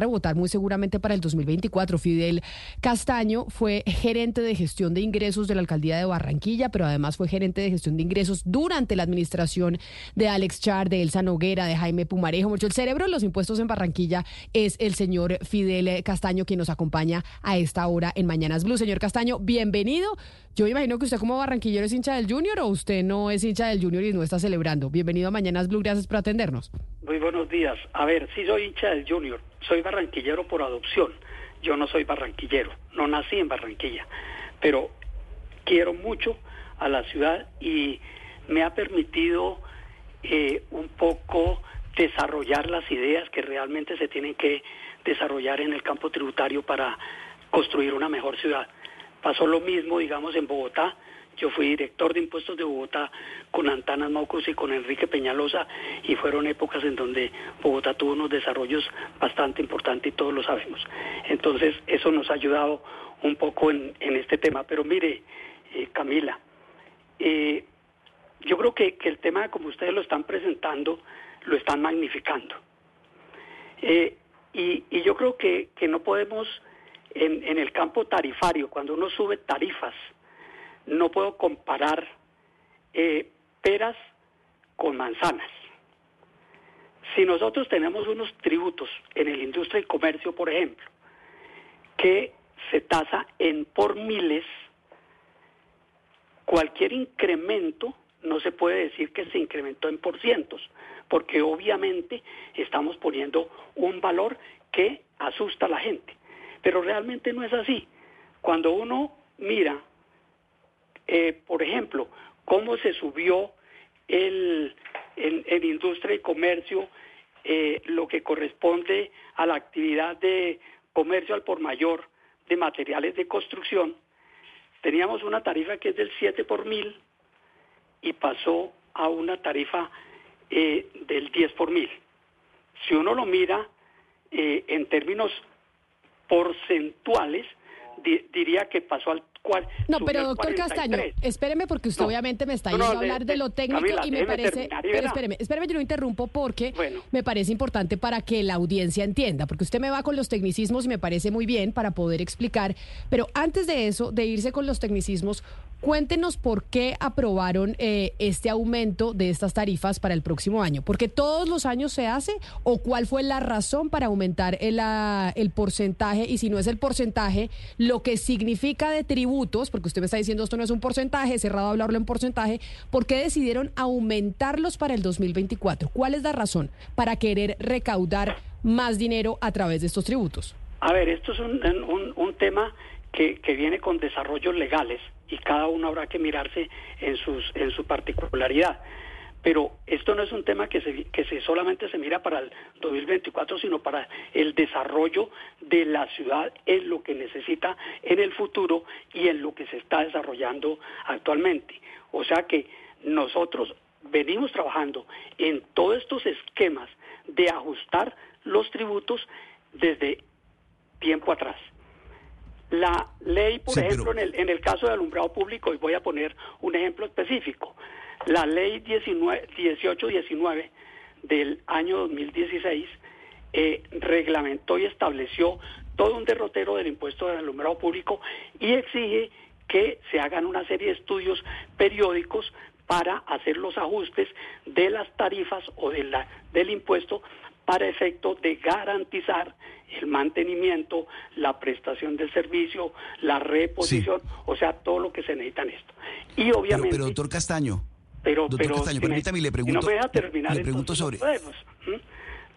rebotar muy seguramente para el 2024. Fidel Castaño fue gerente de gestión de ingresos de la alcaldía de Barranquilla, pero además fue gerente de gestión de ingresos durante la administración de Alex Char, de Elsa Noguera, de Jaime Pumarejo. Mucho el cerebro de los impuestos en Barranquilla es el señor Fidel Castaño, quien nos acompaña a esta hora en Mañanas Blue. Señor Castaño, bienvenido. Yo imagino que usted como barranquillero es hincha del Junior o usted no es hincha del Junior y no está celebrando. Bienvenido a Mañanas Blue, gracias por atendernos. Muy buenos días. A ver, sí soy hincha del Junior, soy barranquillero por adopción. Yo no soy barranquillero, no nací en Barranquilla, pero quiero mucho a la ciudad y me ha permitido eh, un poco desarrollar las ideas que realmente se tienen que desarrollar en el campo tributario para construir una mejor ciudad. Pasó lo mismo, digamos, en Bogotá. Yo fui director de impuestos de Bogotá con Antanas Maucos y con Enrique Peñalosa y fueron épocas en donde Bogotá tuvo unos desarrollos bastante importantes y todos lo sabemos. Entonces eso nos ha ayudado un poco en, este tema. Pero mire, eh, Camila, eh, yo creo que, el tema, como ustedes lo están presentando, lo están magnificando. Eh, y, yo creo que, que no podemos en, el campo tarifario, cuando uno sube tarifas, no puedo comparar eh, peras con manzanas. Si nosotros tenemos unos tributos en el industria y comercio, por ejemplo, que se tasa en por miles, cualquier incremento no se puede decir que se incrementó en por cientos, porque obviamente estamos poniendo un valor que asusta a la gente. Pero realmente no es así. Cuando uno mira, eh, por ejemplo, cómo se subió el, en, industria y comercio eh, lo que corresponde a la actividad de comercio al por mayor de materiales de construcción, teníamos una tarifa que es del 7 por mil y pasó a una tarifa eh, del 10 por mil. Si uno lo mira en términos porcentuales, diría que pasó al cual. No, pero doctor Castaño, espéreme porque usted obviamente me está yendo a hablar de, lo técnico y me parece. Pero espéreme, espéreme, yo lo interrumpo porque me parece importante para que la audiencia entienda, porque usted me va con los tecnicismos y me parece muy bien para poder explicar. Pero antes de eso, de irse con los tecnicismos, Cuéntenos por qué aprobaron eh, este aumento de estas tarifas para el próximo año. ¿Porque todos los años se hace? ¿O cuál fue la razón para aumentar el, el porcentaje? Y si no es el porcentaje, lo que significa de tributos, porque usted me está diciendo esto no es un porcentaje, cerrado a hablarlo en porcentaje, ¿por qué decidieron aumentarlos para el 2024? ¿Cuál es la razón para querer recaudar más dinero a través de estos tributos? A ver, esto es un, un tema que, que viene con desarrollos legales y cada uno habrá que mirarse en, sus, en su particularidad. Pero esto no es un tema que, se, que se solamente se mira para el 2024, sino para el desarrollo de la ciudad en lo que necesita en el futuro y en lo que se está desarrollando actualmente. O sea que nosotros venimos trabajando en todos estos esquemas de ajustar los tributos desde tiempo atrás. La ley, por ejemplo, en, el, en el caso de alumbrado público, y voy a poner un ejemplo específico, la ley 1819 del año 2016 eh, reglamentó y estableció todo un derrotero del impuesto del alumbrado público y exige que se hagan una serie de estudios periódicos para hacer los ajustes de las tarifas o de la, del impuesto para efecto de garantizar el mantenimiento, la prestación del servicio, la reposición, o sea, todo lo que se necesita en esto. Y obviamente... Pero, doctor Castaño, pero, doctor Castaño, permítame, le pregunto... no me deja terminar, le pregunto sobre...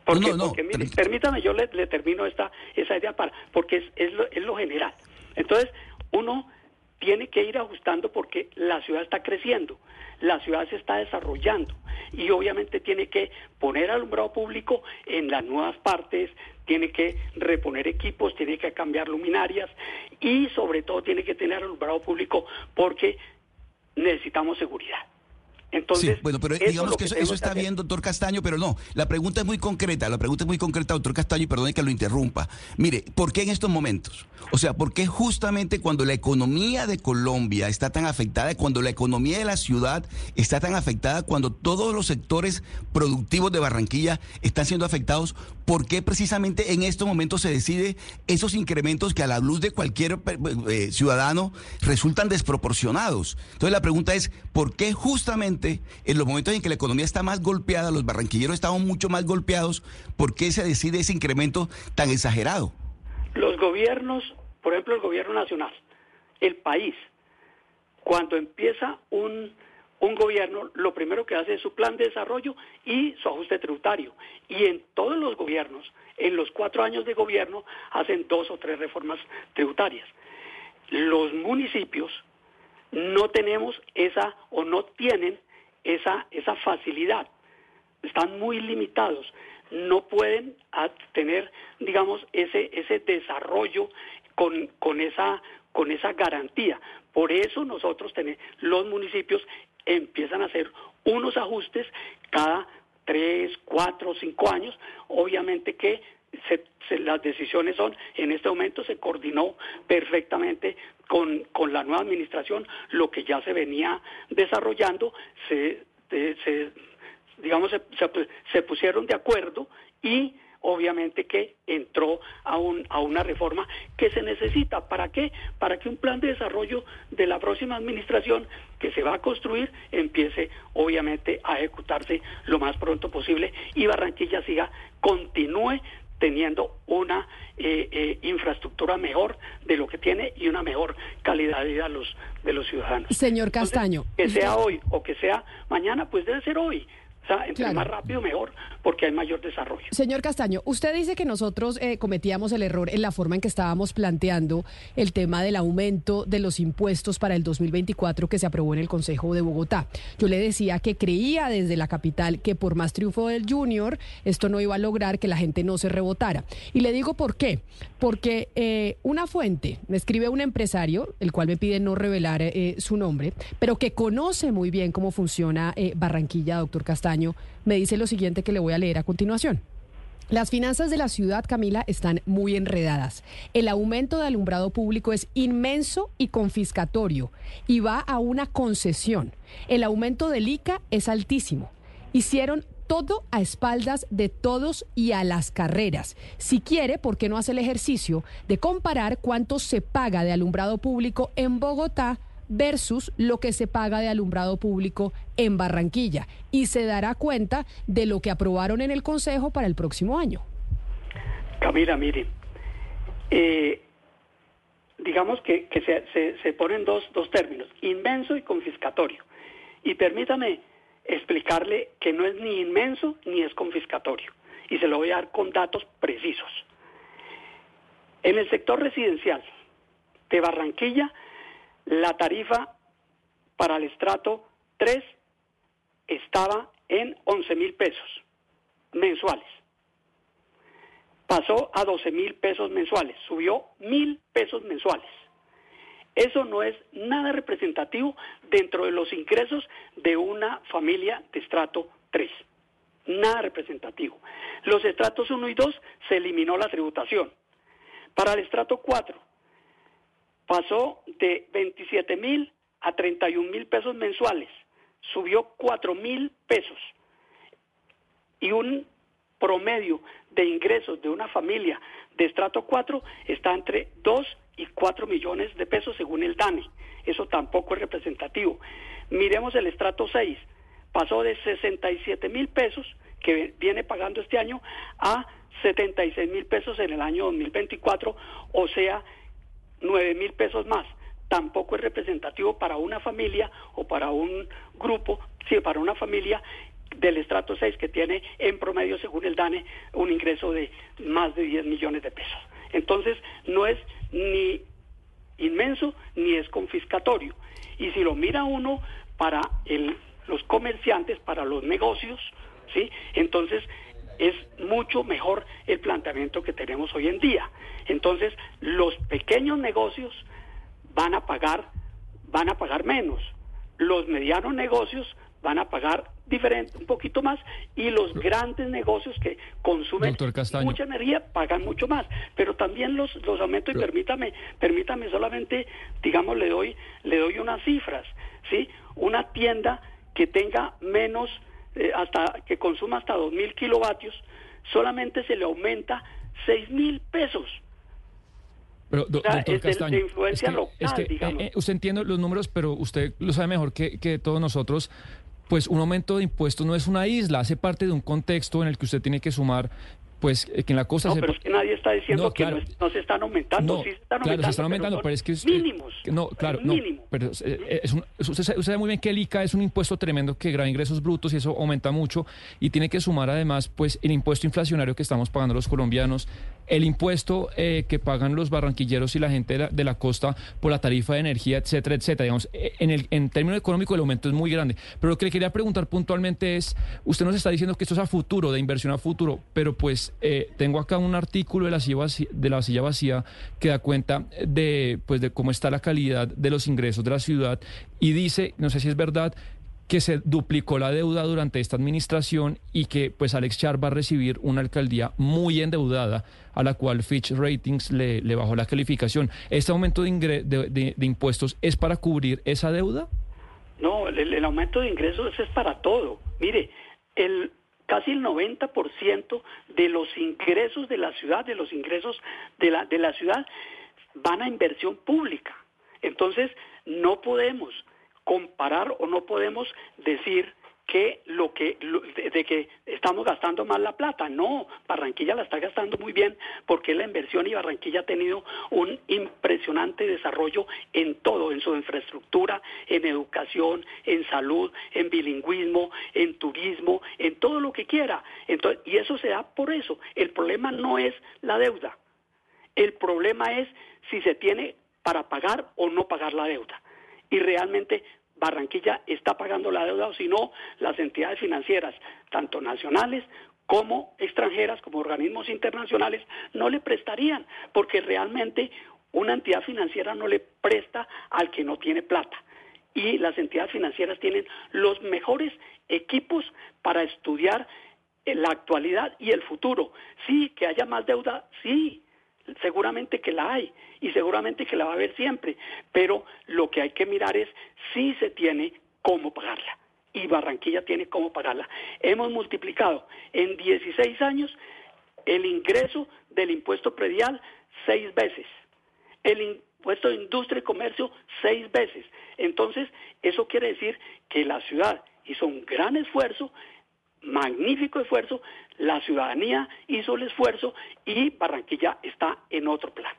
Porque, no, no, permítame, yo le, termino esta esa idea para porque es, es, lo, es lo general. Entonces, uno tiene que ir ajustando porque la ciudad está creciendo, la ciudad se está desarrollando y obviamente tiene que poner alumbrado público en las nuevas partes, tiene que reponer equipos, tiene que cambiar luminarias y sobre todo tiene que tener alumbrado público porque necesitamos seguridad. Entonces, sí, bueno, pero digamos que, eso, está bien, doctor Castaño, pero no, la pregunta es muy concreta, la pregunta es muy concreta, doctor Castaño, y perdone que lo interrumpa. Mire, ¿por qué en estos momentos? O sea, ¿por qué justamente cuando la economía de Colombia está tan afectada, cuando la economía de la ciudad está tan afectada, cuando todos los sectores productivos de Barranquilla están siendo afectados, ¿por qué precisamente en estos momentos se decide esos incrementos que a la luz de cualquier eh, eh, ciudadano resultan desproporcionados? Entonces la pregunta es, ¿por qué justamente en los momentos en que la economía está más golpeada, los barranquilleros estamos mucho más golpeados, ¿por qué se decide ese incremento tan exagerado? Los gobiernos, por ejemplo el gobierno nacional, el país, cuando empieza un, un gobierno, lo primero que hace es su plan de desarrollo y su ajuste tributario. Y en todos los gobiernos, en los cuatro años de gobierno, hacen dos o tres reformas tributarias. Los municipios no tenemos esa o no tienen esa, esa facilidad. Están muy limitados. No pueden tener, digamos, ese, ese desarrollo con, con, esa, con esa garantía. Por eso nosotros tenemos, los municipios empiezan a hacer unos ajustes cada tres, cuatro, cinco años. Obviamente que las decisiones son, en este momento se coordinó perfectamente con, con, la nueva administración, lo que ya se venía desarrollando, se, se digamos, se, se, pusieron de acuerdo y obviamente que entró a, un, a una reforma que se necesita. ¿Para qué? Para que un plan de desarrollo de la próxima administración que se va a construir empiece obviamente a ejecutarse lo más pronto posible y Barranquilla siga, continúe teniendo una eh, eh, infraestructura mejor de lo que tiene y una mejor calidad de vida los, de los ciudadanos. Señor Castaño. que sea hoy o que sea mañana, pues debe ser hoy. O sea, entre más rápido mejor, porque hay mayor desarrollo. Señor Castaño, usted dice que nosotros eh, cometíamos el error en la forma en que estábamos planteando el tema del aumento de los impuestos para el 2024 que se aprobó en el Consejo de Bogotá. Yo le decía que creía desde la capital que por más triunfo del Junior, esto no iba a lograr que la gente no se rebotara. Y le digo por qué. Porque eh, una fuente, me escribe un empresario, el cual me pide no revelar eh, su nombre, pero que conoce muy bien cómo funciona Barranquilla, doctor Castaño me dice lo siguiente que le voy a leer a continuación. Las finanzas de la ciudad, Camila, están muy enredadas. El aumento de alumbrado público es inmenso y confiscatorio y va a una concesión. El aumento del ICA es altísimo. Hicieron todo a espaldas de todos y a las carreras. Si quiere, ¿por qué no hace el ejercicio de comparar cuánto se paga de alumbrado público en Bogotá? Versus lo que se paga de alumbrado público en Barranquilla y se dará cuenta de lo que aprobaron en el Consejo para el próximo año. Camila, mire, eh, digamos que, se, se, ponen dos, dos términos, inmenso y confiscatorio. Y permítame explicarle que no es ni inmenso ni es confiscatorio. Y se lo voy a dar con datos precisos. En el sector residencial de Barranquilla la tarifa para el estrato 3 estaba en 11 mil pesos mensuales. Pasó a 12 mil pesos mensuales, subió mil pesos mensuales. Eso no es nada representativo dentro de los ingresos de una familia de estrato 3. Nada representativo. Los estratos 1 y 2 se eliminó la tributación. Para el estrato 4 pasó de 27 mil a 31 mil pesos mensuales, subió 4 mil pesos y un promedio de ingresos de una familia de estrato 4 está entre 2 y 4 millones de pesos según el DANE. Eso tampoco es representativo. Miremos el estrato 6, pasó de 67 mil pesos que viene pagando este año a 76 mil pesos en el año 2024, o sea, 9 mil pesos más. Tampoco es representativo para una familia o para un grupo, sí, para una familia del estrato 6 que tiene en promedio, según el DANE, un ingreso de más de 10 millones de pesos. Entonces, no es ni inmenso ni es confiscatorio. Y si lo mira uno para el, los comerciantes, para los negocios, ¿sí? Entonces, es mucho mejor el planteamiento que tenemos hoy en día. Entonces, los pequeños negocios van a pagar van a pagar menos. Los medianos negocios van a pagar diferente, un poquito más, y los grandes negocios que consumen mucha energía pagan mucho más. Pero también los, los aumentos, y permítame, permítame solamente, digamos, le doy, le doy unas cifras, ¿sí? Una tienda que tenga menos, eh, hasta, que consuma hasta 2.000 kilovatios, solamente se le aumenta 6.000 pesos. Pero, doctor Castaño, es que, eh, eh, usted entiende los números, pero usted lo sabe mejor que, que todos nosotros pues un aumento de impuestos no es una isla, hace parte de un contexto en el que usted tiene que sumar pues eh, que en la costa no, pero es que nadie está diciendo que no, se están aumentando, no, sí se están claro, se están aumentando, pero, es que mínimos. no, claro, no, pero eh, es un, usted, sabe muy bien que el ICA es un impuesto tremendo que graba ingresos brutos y eso aumenta mucho y tiene que sumar además pues el impuesto inflacionario que estamos pagando los colombianos, el impuesto eh, que pagan los barranquilleros y la gente de la, de la, costa por la tarifa de energía, etcétera, etcétera. Digamos, en el en términos económicos el aumento es muy grande. Pero lo que le quería preguntar puntualmente es, usted nos está diciendo que esto es a futuro, de inversión a futuro, pero pues tengo acá un artículo de la, silla vacía, que da cuenta de, pues, de cómo está la calidad de los ingresos de la ciudad y dice, no sé si es verdad, que se duplicó la deuda durante esta administración y que pues Alex Char va a recibir una alcaldía muy endeudada a la cual Fitch Ratings le, bajó la calificación. ¿Este aumento de, de, impuestos es para cubrir esa deuda? No, el aumento de ingresos es para todo. Mire, el casi el 90% de los ingresos de la ciudad, de los ingresos de la, de la ciudad, van a inversión pública. Entonces, no podemos comparar o no podemos decir que lo que de que estamos gastando mal la plata. No, Barranquilla la está gastando muy bien porque la inversión y Barranquilla ha tenido un impresionante desarrollo en todo, en su infraestructura, en educación, en salud, en bilingüismo, en turismo, en todo lo que quiera. Entonces, y eso se da por eso. El problema no es la deuda. El problema es si se tiene para pagar o no pagar la deuda. Y realmente Barranquilla está pagando la deuda o si no, las entidades financieras, tanto nacionales como extranjeras, como organismos internacionales, no le prestarían, porque realmente una entidad financiera no le presta al que no tiene plata. Y las entidades financieras tienen los mejores equipos para estudiar la actualidad y el futuro. Sí, que haya más deuda, sí, seguramente que la hay y seguramente que la va a haber siempre, pero lo que hay que mirar es si se tiene cómo pagarla. Y Barranquilla tiene cómo pagarla. Hemos multiplicado en 16 años el ingreso del impuesto predial seis veces, el impuesto de industria y comercio seis veces. Entonces, eso quiere decir que la ciudad hizo un gran esfuerzo magnífico esfuerzo, la ciudadanía hizo el esfuerzo y Barranquilla está en otro plan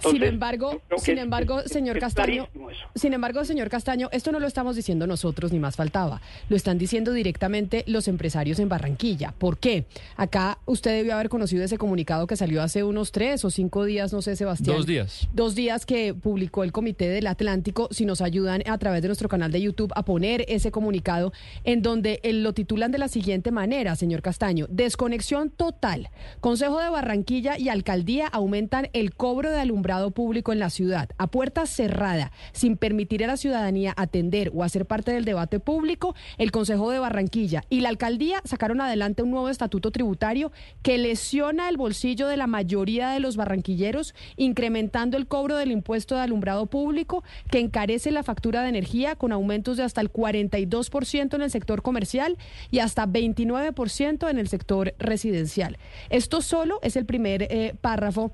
sin embargo, sin embargo, señor Castaño, sin embargo, señor Castaño, esto no lo estamos diciendo nosotros ni más faltaba. Lo están diciendo directamente los empresarios en Barranquilla. ¿Por qué? Acá usted debió haber conocido ese comunicado que salió hace unos tres o cinco días, no sé, Sebastián. Dos días. Dos días que publicó el Comité del Atlántico. Si nos ayudan a través de nuestro canal de YouTube a poner ese comunicado en donde lo titulan de la siguiente manera, señor Castaño: desconexión total. Consejo de Barranquilla y Alcaldía aumentan el cobro de alumbrado público en la ciudad a puerta cerrada, sin permitir a la ciudadanía atender o hacer parte del debate público, el Consejo de Barranquilla y la alcaldía sacaron adelante un nuevo estatuto tributario que lesiona el bolsillo de la mayoría de los barranquilleros, incrementando el cobro del impuesto de alumbrado público, que encarece la factura de energía con aumentos de hasta el 42% en el sector comercial y hasta 29% en el sector residencial. Esto solo es el primer eh, párrafo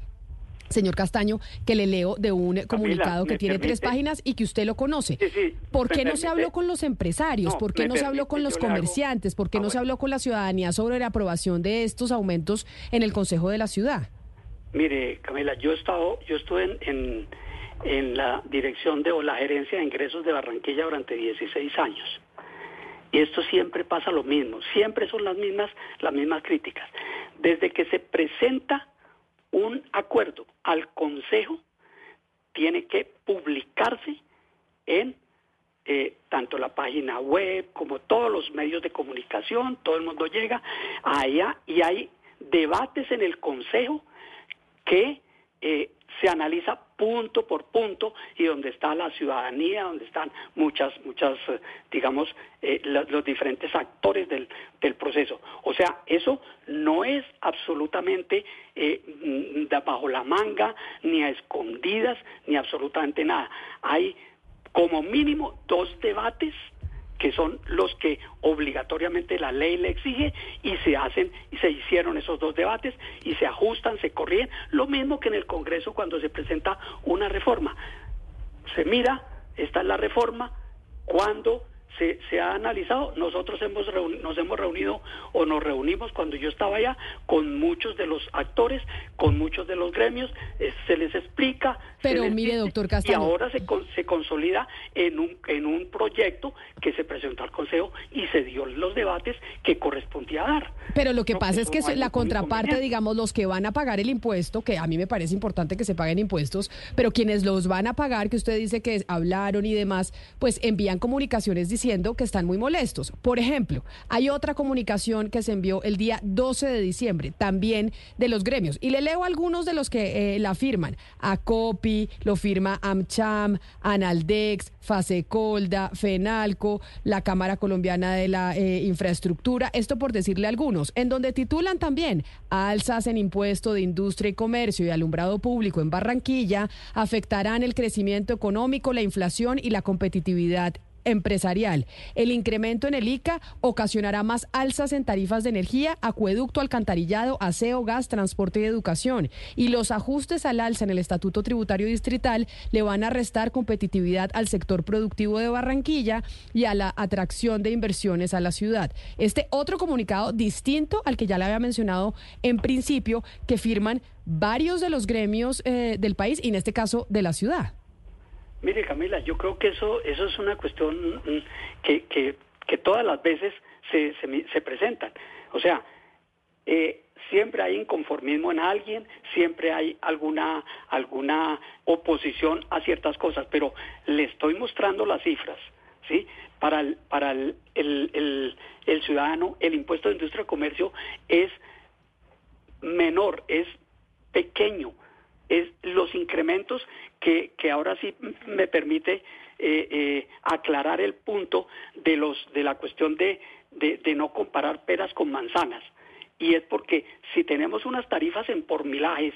señor Castaño, que le leo de un comunicado que tiene tres páginas y que usted lo conoce. ¿Por qué no se habló con los empresarios? ¿Por qué no se habló con los comerciantes? ¿Por qué ah, no se habló con la ciudadanía sobre la aprobación de estos aumentos en el Consejo de la Ciudad? Mire, Camila, yo he estado, yo estuve en, en, la dirección de o la gerencia de ingresos de Barranquilla durante 16 años. Y esto siempre pasa lo mismo, siempre son las mismas, las mismas críticas. Desde que se presenta un acuerdo al Consejo tiene que publicarse en eh, tanto la página web como todos los medios de comunicación, todo el mundo llega allá y hay debates en el Consejo que eh, se analiza punto por punto y donde está la ciudadanía, donde están muchas, muchas, eh, digamos, eh, los, diferentes actores del, del, proceso. O sea, eso no es absolutamente eh, mm, bajo la manga, ni a escondidas, ni absolutamente nada. Hay como mínimo dos debates que son los que obligatoriamente la ley le exige y se hacen y se hicieron esos dos debates y se ajustan, se corrigen, lo mismo que en el Congreso cuando se presenta una reforma. Se mira, esta es la reforma, cuando se, ha analizado. Nosotros hemos nos hemos reunido o nos reunimos cuando yo estaba allá con muchos de los actores, con muchos de los gremios, eh, se les explica. Pero mire, doctor Castaño. Y ahora se, se consolida en un, en un proyecto que se presentó al Consejo y se dio los debates que correspondía dar. Pero lo que pasa es que la contraparte, digamos, los que van a pagar el impuesto, que a mí me parece importante que se paguen impuestos, pero quienes los van a pagar, que usted dice que hablaron y demás, pues envían comunicaciones diciendo que están muy molestos. Por ejemplo, hay otra comunicación que se envió el día 12 de diciembre, también de los gremios. Y le leo algunos de los que eh, la firman. ACOPI, lo firma AMCHAM, ANALDEX, FASECOLDA, FENALCO, la Cámara Colombiana de la eh, Infraestructura. Esto por decirle algunos. En donde titulan también alzas en impuesto de industria y comercio y alumbrado público en Barranquilla afectarán el crecimiento económico, la inflación y la competitividad empresarial. El incremento en el ICA ocasionará más alzas en tarifas de energía, acueducto, alcantarillado, aseo, gas, transporte y educación. Y los ajustes al alza en el Estatuto Tributario Distrital le van a restar competitividad al sector productivo de Barranquilla y a la atracción de inversiones a la ciudad. Este otro comunicado distinto al que ya le había mencionado en principio, que firman varios de los gremios eh, del país y en este caso de la ciudad. Mire, Camila, yo creo que eso, eso es una cuestión mm, que, que, todas las veces se, se, presentan. O sea, eh, siempre hay inconformismo en alguien, siempre hay alguna, alguna oposición a ciertas cosas, pero le estoy mostrando las cifras, ¿sí? Para el, para el, el, el ciudadano, el impuesto de industria y comercio es menor, es pequeño es los incrementos que, que ahora sí me permite eh, eh, aclarar el punto de los de la cuestión de, de, no comparar peras con manzanas y es porque si tenemos unas tarifas en por milajes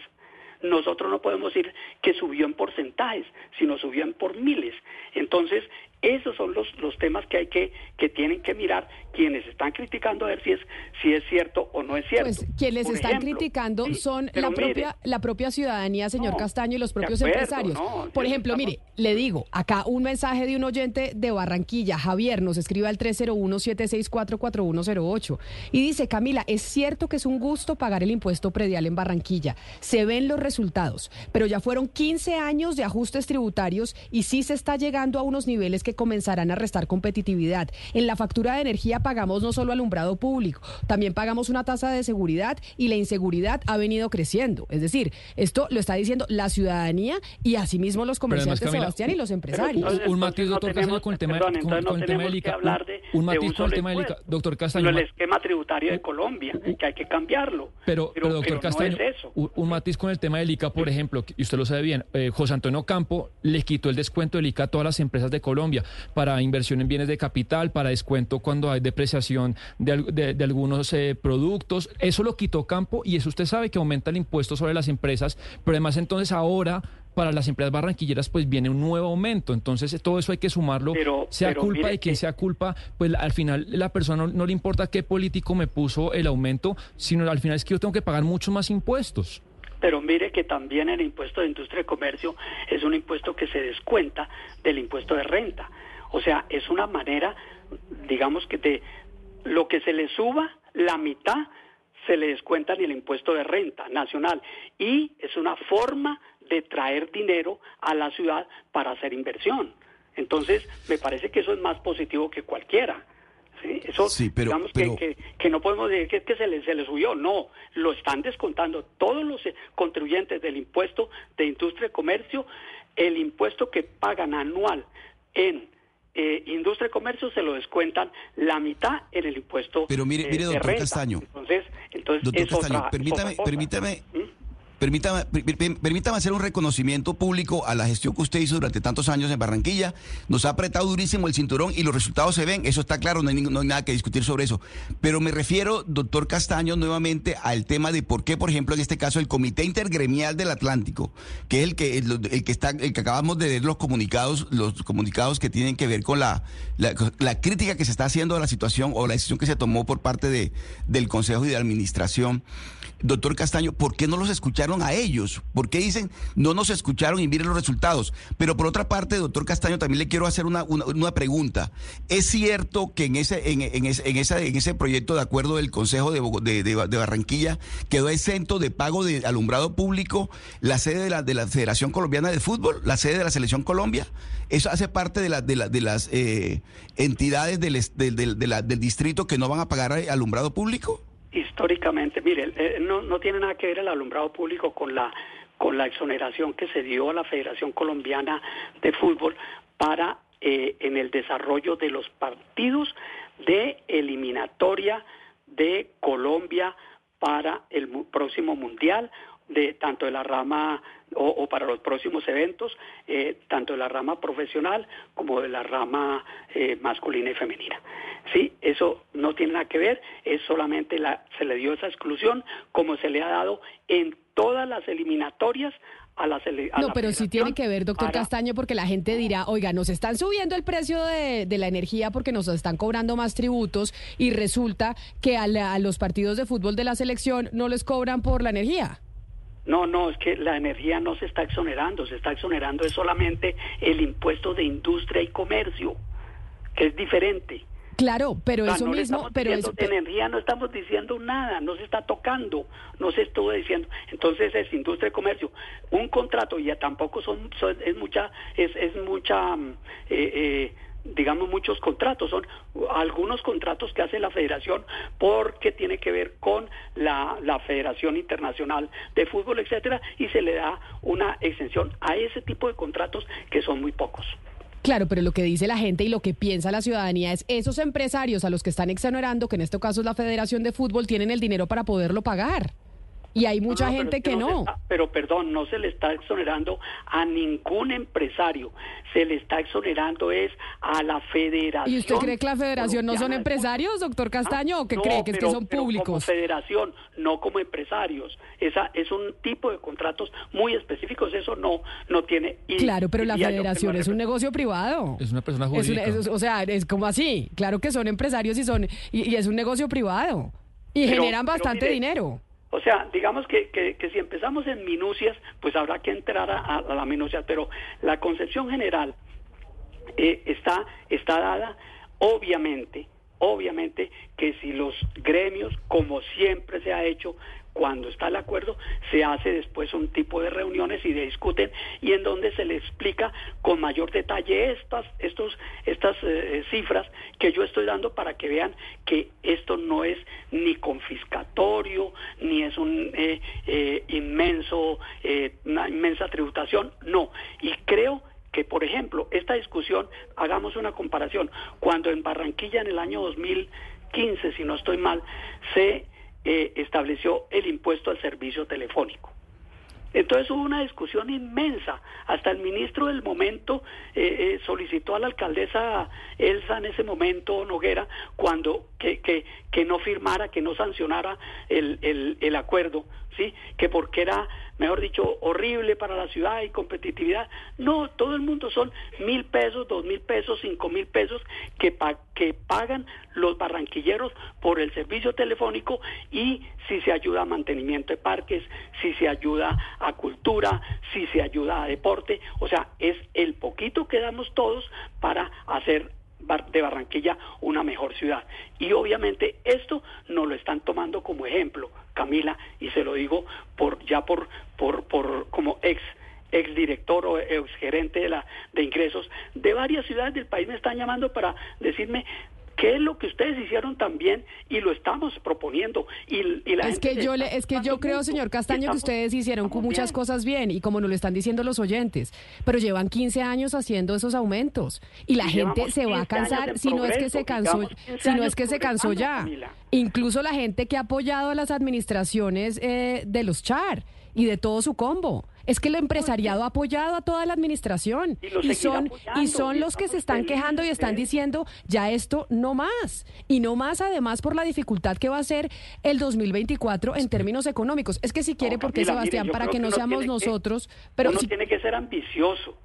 nosotros no podemos decir que subió en porcentajes, sino subió en por miles. Entonces, esos son los, los temas que hay que, que tienen que mirar quienes están criticando a ver si es, si es cierto o no es cierto. Pues quienes están criticando son la propia, la propia ciudadanía, señor Castaño, y los propios empresarios. Por ejemplo, mire, le digo, acá un mensaje de un oyente de Barranquilla, Javier, nos escribe al 301-764-4108 y dice, Camila, es cierto que es un gusto pagar el impuesto predial en Barranquilla. Se ven los resultados, pero ya fueron 15 años de ajustes tributarios y sí se está llegando a unos niveles que comenzarán a restar competitividad. En la factura de energía pagamos no solo alumbrado público, también pagamos una tasa de seguridad y la inseguridad ha venido creciendo. Es decir, esto lo está diciendo la ciudadanía y asimismo los comerciantes, Sebastián, y los empresarios. un matiz, doctor Castaño, con el tema, con, el tema del ICA. Un, matiz con el tema del ICA. Doctor Castaño. el esquema tributario de Colombia, que hay que cambiarlo. Pero, pero, doctor Castaño, un, matiz con el tema del ICA, por ejemplo, y usted lo sabe bien, eh, José Antonio Campo le quitó el descuento del ICA a todas las empresas de Colombia para inversión en bienes de capital, para descuento cuando hay depreciación de, algunos eh, productos. Eso lo quitó Campo y eso usted sabe que aumenta el impuesto sobre las empresas, pero además entonces ahora para las empresas barranquilleras pues viene un nuevo aumento. Entonces todo eso hay que sumarlo, sea culpa de quien sea culpa, pues al final la persona no, le importa qué político me puso el aumento, sino al final es que yo tengo que pagar muchos más impuestos. Pero mire que también el impuesto de industria y comercio es un impuesto que se descuenta del impuesto de renta. O sea, es una manera, digamos que de lo que se le suba, la mitad se le descuenta en el impuesto de renta nacional. Y es una forma de traer dinero a la ciudad para hacer inversión. Entonces, me parece que eso es más positivo que cualquiera. ¿Sí? Eso, digamos Que, que, no podemos decir que, que se, le, se le subió, no, lo están descontando todos los contribuyentes del impuesto de industria y comercio, el impuesto que pagan anual en eh, industria y comercio se lo descuentan la mitad en el impuesto. Pero mire, mire, doctor Castaño. Entonces, entonces doctor Castaño, permítame, permítame, ¿Mm? Permítame, permítame hacer un reconocimiento público a la gestión que usted hizo durante tantos años en Barranquilla. Nos ha apretado durísimo el cinturón y los resultados se ven, eso está claro, no hay, nada que discutir sobre eso. Pero me refiero, doctor Castaño, nuevamente al tema de por qué, por ejemplo, en este caso, el Comité Intergremial del Atlántico, que es el que, el, que está, el que acabamos de leer los comunicados, los comunicados que tienen que ver con la, la, crítica que se está haciendo a la situación o la decisión que se tomó por parte de, del Consejo de Administración. Doctor Castaño, ¿por qué no los escucharon a ellos? ¿Por qué dicen no nos escucharon y miren los resultados? Pero por otra parte, doctor Castaño, también le quiero hacer una, una, pregunta. ¿Es cierto que en ese, en, en, ese, en, en ese proyecto de acuerdo del Consejo de, de, Barranquilla quedó exento de pago de alumbrado público la sede de la, de la Federación Colombiana de Fútbol, la sede de la Selección Colombia? ¿Eso hace parte de, de, la, de las eh, entidades del, del, del distrito que no van a pagar alumbrado público? Históricamente, mire, eh, no, no tiene nada que ver el alumbrado público con la con la exoneración que se dio a la Federación Colombiana de Fútbol para eh, en el desarrollo de los partidos de eliminatoria de Colombia para el próximo mundial de tanto de la rama o, para los próximos eventos, eh, tanto de la rama profesional como de la rama eh, masculina y femenina. Sí, eso no tiene nada que ver, es solamente la, se le dio esa exclusión como se le ha dado en todas las eliminatorias a la No, pero sí tiene que ver, doctor Castaño, porque la gente dirá, oiga, nos están subiendo el precio de, la energía porque nos están cobrando más tributos y resulta que a los partidos de fútbol de la selección no les cobran por la energía. No, no, es que la energía no se está exonerando, se está exonerando es solamente el impuesto de industria y comercio, que es diferente. Claro, pero eso mismo, pero eso, de energía no estamos diciendo nada, no se está tocando, no se estuvo diciendo. Entonces es industria y comercio, un contrato ya tampoco son, es mucha, es, es mucha mm, eh, eh, digamos, muchos contratos, son algunos contratos que hace la federación porque tiene que ver con la, la Federación Internacional de Fútbol, etcétera, y se le da una extensión a ese tipo de contratos que son muy pocos. Claro, pero lo que dice la gente y lo que piensa la ciudadanía es esos empresarios a los que están exonerando, que en este caso es la Federación de Fútbol, tienen el dinero para poderlo pagar. Y hay mucha gente que, no. pero perdón, no se le está exonerando a ningún empresario. Se le está exonerando es a la federación. ¿Y usted cree que la federación no son empresarios, doctor Castaño, o que cree que, es que son públicos? Como federación, no como empresarios. Esa es un tipo de contratos muy específicos. Eso no no tiene. claro, pero la federación es un negocio privado. Es una persona jurídica. o sea, es como así. Claro que son empresarios y son y, es un negocio privado y generan bastante dinero. O sea, digamos que, que, si empezamos en minucias, pues habrá que entrar a, la minucia, pero la concepción general eh, está, está dada, obviamente, obviamente que si los gremios, como siempre se ha hecho, cuando está el acuerdo, se hace después un tipo de reuniones y de discuten y en donde se le explica con mayor detalle estas, estos, estas eh, cifras que yo estoy dando para que vean que esto no es ni confiscatorio, ni es un eh, eh, inmenso, una inmensa tributación, no. Y creo que, por ejemplo, esta discusión, hagamos una comparación, cuando en Barranquilla en el año 2015, si no estoy mal, se eh, estableció el impuesto al servicio telefónico. Entonces hubo una discusión inmensa. Hasta el ministro del momento eh, eh, solicitó a la alcaldesa Elsa en ese momento, Noguera, cuando que, que, que no firmara, que no sancionara el, el, el acuerdo, ¿sí? Que porque era mejor dicho, horrible para la ciudad y competitividad. No, todo el mundo son mil pesos, dos mil pesos, cinco mil pesos que, que pagan los barranquilleros por el servicio telefónico y si se ayuda a mantenimiento de parques, si se ayuda a cultura, si se ayuda a deporte, o sea, es el poquito que damos todos para hacer de Barranquilla una mejor ciudad. Y obviamente esto no lo están tomando como ejemplo, Camila, y se lo digo por ya por por por como ex ex director o ex gerente de la de ingresos de varias ciudades del país me están llamando para decirme ¿Qué es lo que ustedes hicieron también y lo estamos proponiendo? Y, la es que yo le, es que yo creo, señor Castaño, que ustedes hicieron muchas cosas bien y como nos lo están diciendo los oyentes, pero llevan 15 años haciendo esos aumentos y la gente se va a cansar si no es que se cansó, si no es que se cansó ya. Incluso la gente que ha apoyado a las administraciones eh, de los CHAR y de todo su combo. Es que el empresariado ha apoyado a toda la administración y, son y son los que se están quejando y están diciendo ya esto no más y no más además por la dificultad que va a ser el 2024 en términos económicos. Es que si quiere, porque Sebastián, para que no seamos nosotros, pero uno tiene que ser ambicioso.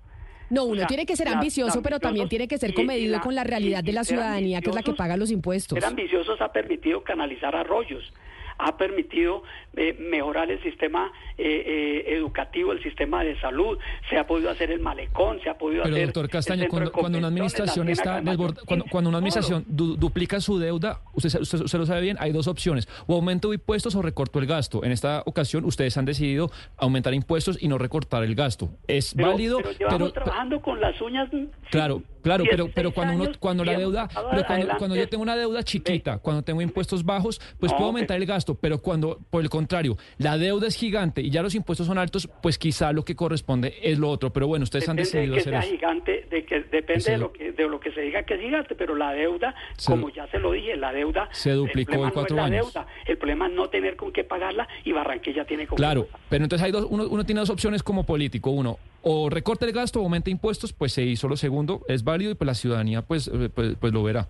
No, uno tiene que ser ambicioso, pero también tiene que ser comedido con la realidad de la ciudadanía, que es la que paga los impuestos. Ser ambiciosos ha permitido canalizar arroyos ha permitido eh, mejorar el sistema eh, eh, educativo, el sistema de salud, se ha podido hacer el malecón, se ha podido Pero, hacer... doctor Castaño, cuando, una administración está cuando, cuando, una administración duplica su deuda, usted, usted, lo sabe bien, hay dos opciones, o aumento de impuestos o recorto el gasto. En esta ocasión ustedes han decidido aumentar impuestos y no recortar el gasto. Es válido, pero... trabajando con las uñas... Claro, Claro, pero, pero cuando uno, cuando la deuda, pero cuando, cuando, yo tengo una deuda chiquita, cuando tengo impuestos bajos, pues puedo aumentar el gasto, pero cuando, por el contrario, la deuda es gigante y ya los impuestos son altos, pues quizá lo que corresponde es lo otro. Pero bueno, ustedes han decidido de que sea gigante, de que depende de lo que, de lo que se diga que es gigante, pero la deuda, como ya se lo dije, la deuda se duplicó en cuatro años. el problema es no tener con qué pagarla y Barranquilla tiene con Claro, pero entonces hay dos, uno, uno tiene dos opciones como político. Uno, o recorte el gasto o aumenta impuestos, pues se hizo lo segundo, es válido y pues la ciudadanía pues, eh, pues, pues, lo verá.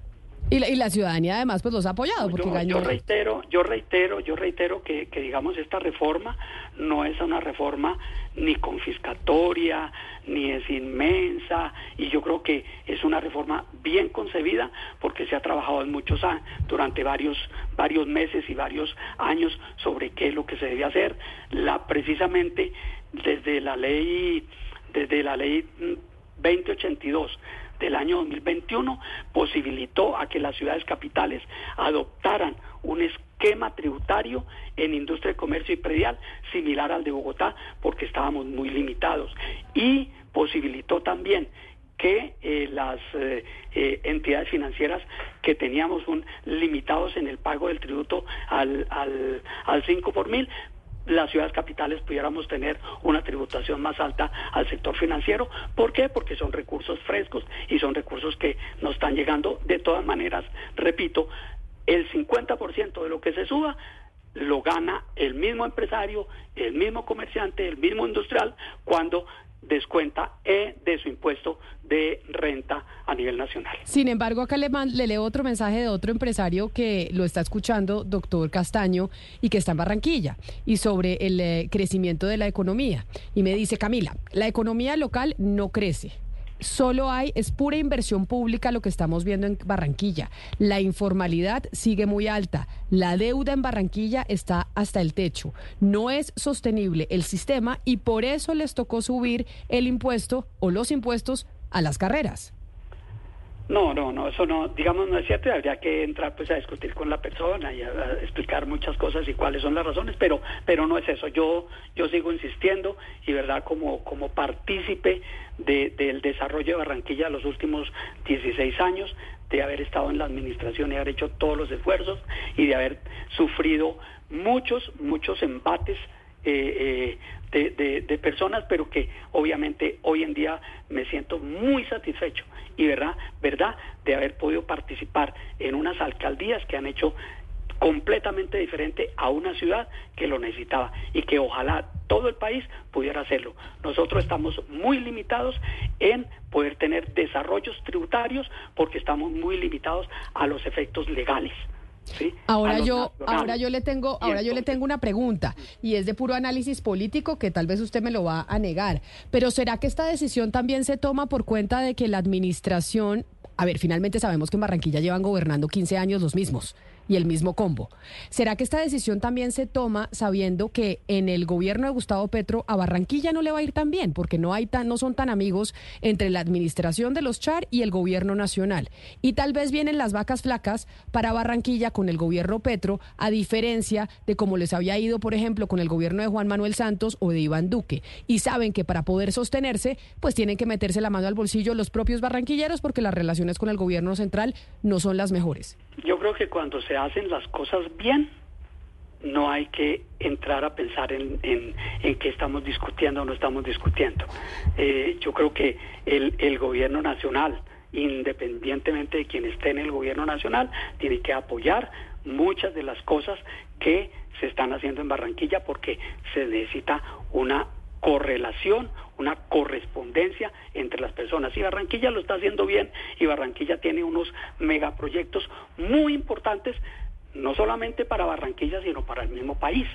Y la, y la, ciudadanía además pues los ha apoyado porque yo, yo reitero, yo reitero, yo reitero que, que, digamos esta reforma no es una reforma ni confiscatoria, ni es inmensa, y yo creo que es una reforma bien concebida porque se ha trabajado en muchos años, durante varios, varios meses y varios años sobre qué es lo que se debe hacer. La precisamente desde la ley, desde la ley 2082 del año 2021 posibilitó a que las ciudades capitales adoptaran un esquema tributario en industria, comercio y predial similar al de Bogotá porque estábamos muy limitados. Y posibilitó también que eh, las eh, eh, entidades financieras que teníamos un limitados en el pago del tributo al, al, al 5 por mil las ciudades capitales pudiéramos tener una tributación más alta al sector financiero. ¿Por qué? Porque son recursos frescos y son recursos que nos están llegando de todas maneras. Repito, el 50% de lo que se suba lo gana el mismo empresario, el mismo comerciante, el mismo industrial, cuando descuenta E de su impuesto de renta a nivel nacional. Sin embargo, acá le, le, leo otro mensaje de otro empresario que lo está escuchando, doctor Castaño, y que está en Barranquilla, y sobre el eh, crecimiento de la economía. Y me dice, Camila, la economía local no crece solo hay, es pura inversión pública lo que estamos viendo en Barranquilla. La informalidad sigue muy alta. La deuda en Barranquilla está hasta el techo. No es sostenible el sistema y por eso les tocó subir el impuesto o los impuestos a las carreras. No, no, no, eso no, digamos, no es cierto habría que entrar pues a discutir con la persona y a, explicar muchas cosas y cuáles son las razones, pero, pero no es eso. Yo, yo sigo insistiendo y verdad como, como partícipe del desarrollo de Barranquilla los últimos 16 años, de haber estado en la administración y haber hecho todos los esfuerzos y de haber sufrido muchos, muchos embates eh, eh, de, personas, pero que obviamente hoy en día me siento muy satisfecho y verdad, verdad de haber podido participar en unas alcaldías que han hecho completamente diferente a una ciudad que lo necesitaba y que ojalá todo el país pudiera hacerlo. Nosotros estamos muy limitados en poder tener desarrollos tributarios porque estamos muy limitados a los efectos legales. Ahora yo, ahora yo le tengo, ahora yo le tengo una pregunta y es de puro análisis político que tal vez usted me lo va a negar. Pero será que esta decisión también se toma por cuenta de que la administración, a ver, finalmente sabemos que en Barranquilla llevan gobernando 15 años los mismos y el mismo combo. ¿Será que esta decisión también se toma sabiendo que en el gobierno de Gustavo Petro a Barranquilla no le va a ir tan bien porque no hay tan no son tan amigos entre la administración de los Char y el gobierno nacional? Y tal vez vienen las vacas flacas para Barranquilla con el gobierno Petro, a diferencia de como les había ido, por ejemplo, con el gobierno de Juan Manuel Santos o de Iván Duque. Y saben que para poder sostenerse, pues tienen que meterse la mano al bolsillo los propios barranquilleros porque las relaciones con el gobierno central no son las mejores. Yo creo que cuando se hacen las cosas bien, no hay que entrar a pensar en, en, qué estamos discutiendo o no estamos discutiendo. Eh, yo creo que el, el gobierno nacional, independientemente de quien esté en el gobierno nacional, tiene que apoyar muchas de las cosas que se están haciendo en Barranquilla porque se necesita una correlación, una correspondencia entre las personas. Y Barranquilla lo está haciendo bien y Barranquilla tiene unos megaproyectos muy importantes, no solamente para Barranquilla, sino para el mismo país.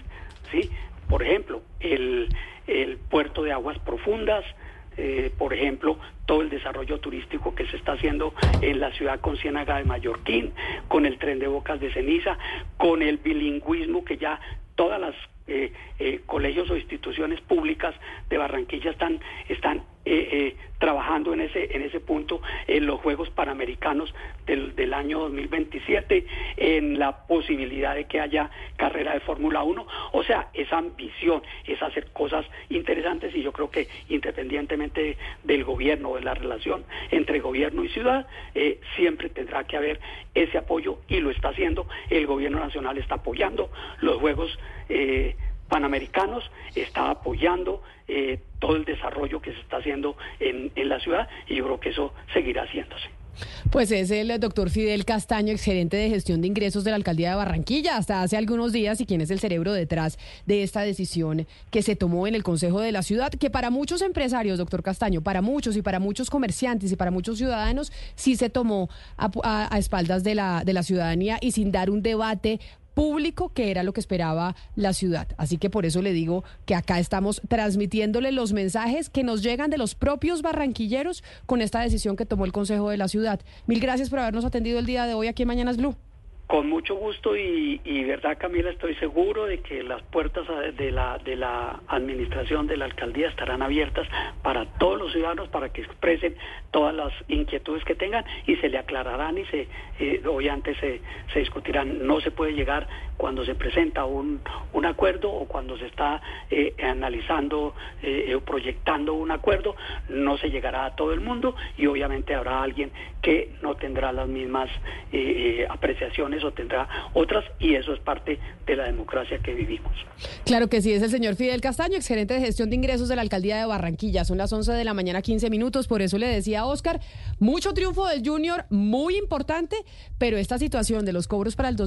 ¿sí? Por ejemplo, el, el puerto de aguas profundas, eh, por ejemplo, todo el desarrollo turístico que se está haciendo en la ciudad con Ciénaga de Mallorquín, con el tren de Bocas de Ceniza, con el bilingüismo que ya todas las eh, eh, colegios o instituciones públicas de Barranquilla están, están eh, eh, trabajando en ese en ese punto en los Juegos Panamericanos del, año 2027, en la posibilidad de que haya carrera de Fórmula 1. O sea, esa ambición es hacer cosas interesantes y yo creo que independientemente del gobierno, de la relación entre gobierno y ciudad, siempre tendrá que haber ese apoyo y lo está haciendo. El gobierno nacional está apoyando los Juegos. Eh, panamericanos, está apoyando eh, todo el desarrollo que se está haciendo en, en la ciudad y yo creo que eso seguirá haciéndose. Pues es el doctor Fidel Castaño, exgerente de gestión de ingresos de la alcaldía de Barranquilla, hasta hace algunos días, y quien es el cerebro detrás de esta decisión que se tomó en el Consejo de la Ciudad, que para muchos empresarios, doctor Castaño, para muchos y para muchos comerciantes y para muchos ciudadanos, sí se tomó a, a espaldas de la, de la ciudadanía y sin dar un debate público que era lo que esperaba la ciudad. Así que por eso le digo que acá estamos transmitiéndole los mensajes que nos llegan de los propios barranquilleros con esta decisión que tomó el Consejo de la Ciudad. Mil gracias por habernos atendido el día de hoy aquí en Mañanas Blue. Con mucho gusto y, verdad Camila, estoy seguro de que las puertas de la, de la administración de la alcaldía estarán abiertas para todos los ciudadanos para que expresen todas las inquietudes que tengan y se le aclararán y se eh, obviamente se, se discutirán. No se puede llegar cuando se presenta un, un acuerdo o cuando se está eh, analizando eh, o proyectando un acuerdo, no se llegará a todo el mundo y obviamente habrá alguien que no tendrá las mismas eh, o tendrá otras y eso es parte de la democracia que vivimos. Claro que sí, es el señor Fidel Castaño, exgerente de gestión de ingresos de la alcaldía de Barranquilla. Son las 11 de la mañana, 15 minutos, por eso le decía a Oscar, mucho triunfo del Junior, muy importante, pero esta situación de los cobros para el 2000